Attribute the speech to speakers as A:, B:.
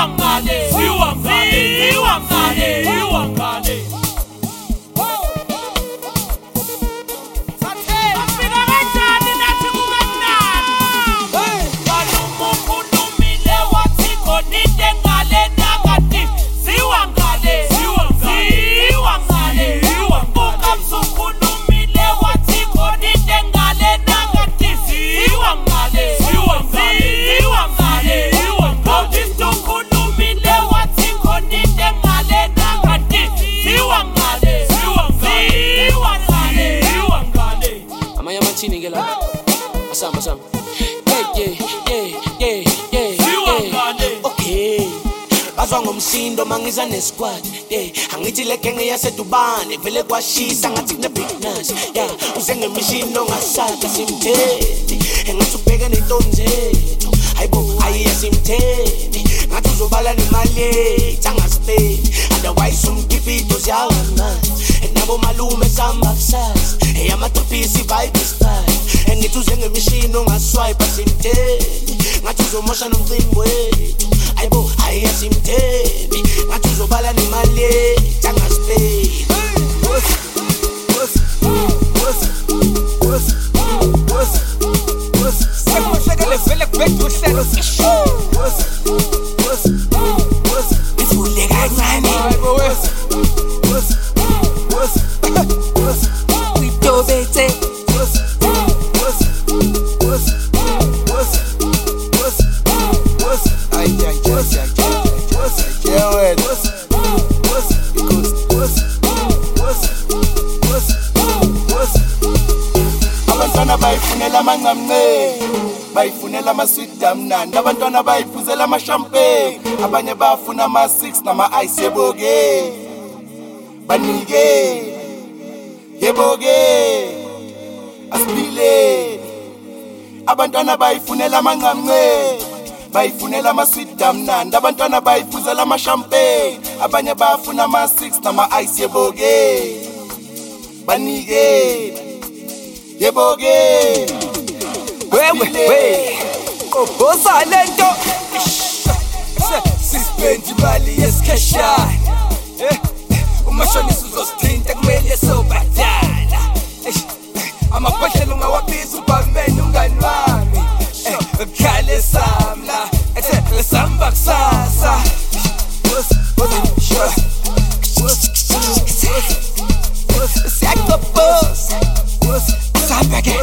A: wangane siwangane siwangane
B: yasedubane vele kwashisa ngathi kune-bignas ya usengemishini ongasaka simthethi. Engathi ubheke nentombi zethu hayibo ayiya simthethi ngathi uzobala nemali yethu angasipeni otherwise umkipito ziyawangazi nabo malume samba kusasa eyamatriphisi vibe style engithi uzengemishini ongaswipe Not you so much I don't think way. I go,
C: I ask him
B: take. Not you
D: so bayifunela amancamnceni bayifunela amaswidi amnandi abantwana bayiphuzela amashampeni abanye bafuna ama-six nama-ice yebo-ke banike. Yebo-ke asiphileni abantwana bayifunela amancamnceni bayifunela amaswidi amnandi abantwana bayiphuzela amashampeni abanye bafuna ama-six nama-ice yebo-ke banike. Yebo-ke
C: wewe oboza le nto sisibendi imali yesikheshana umashonisa uzosithinta kumele sobadala amabhodlela ungawabiza ubhameni umngani wami kukhale samla ethe lesamba kusasa
B: siyacobhoza
E: sihamba ke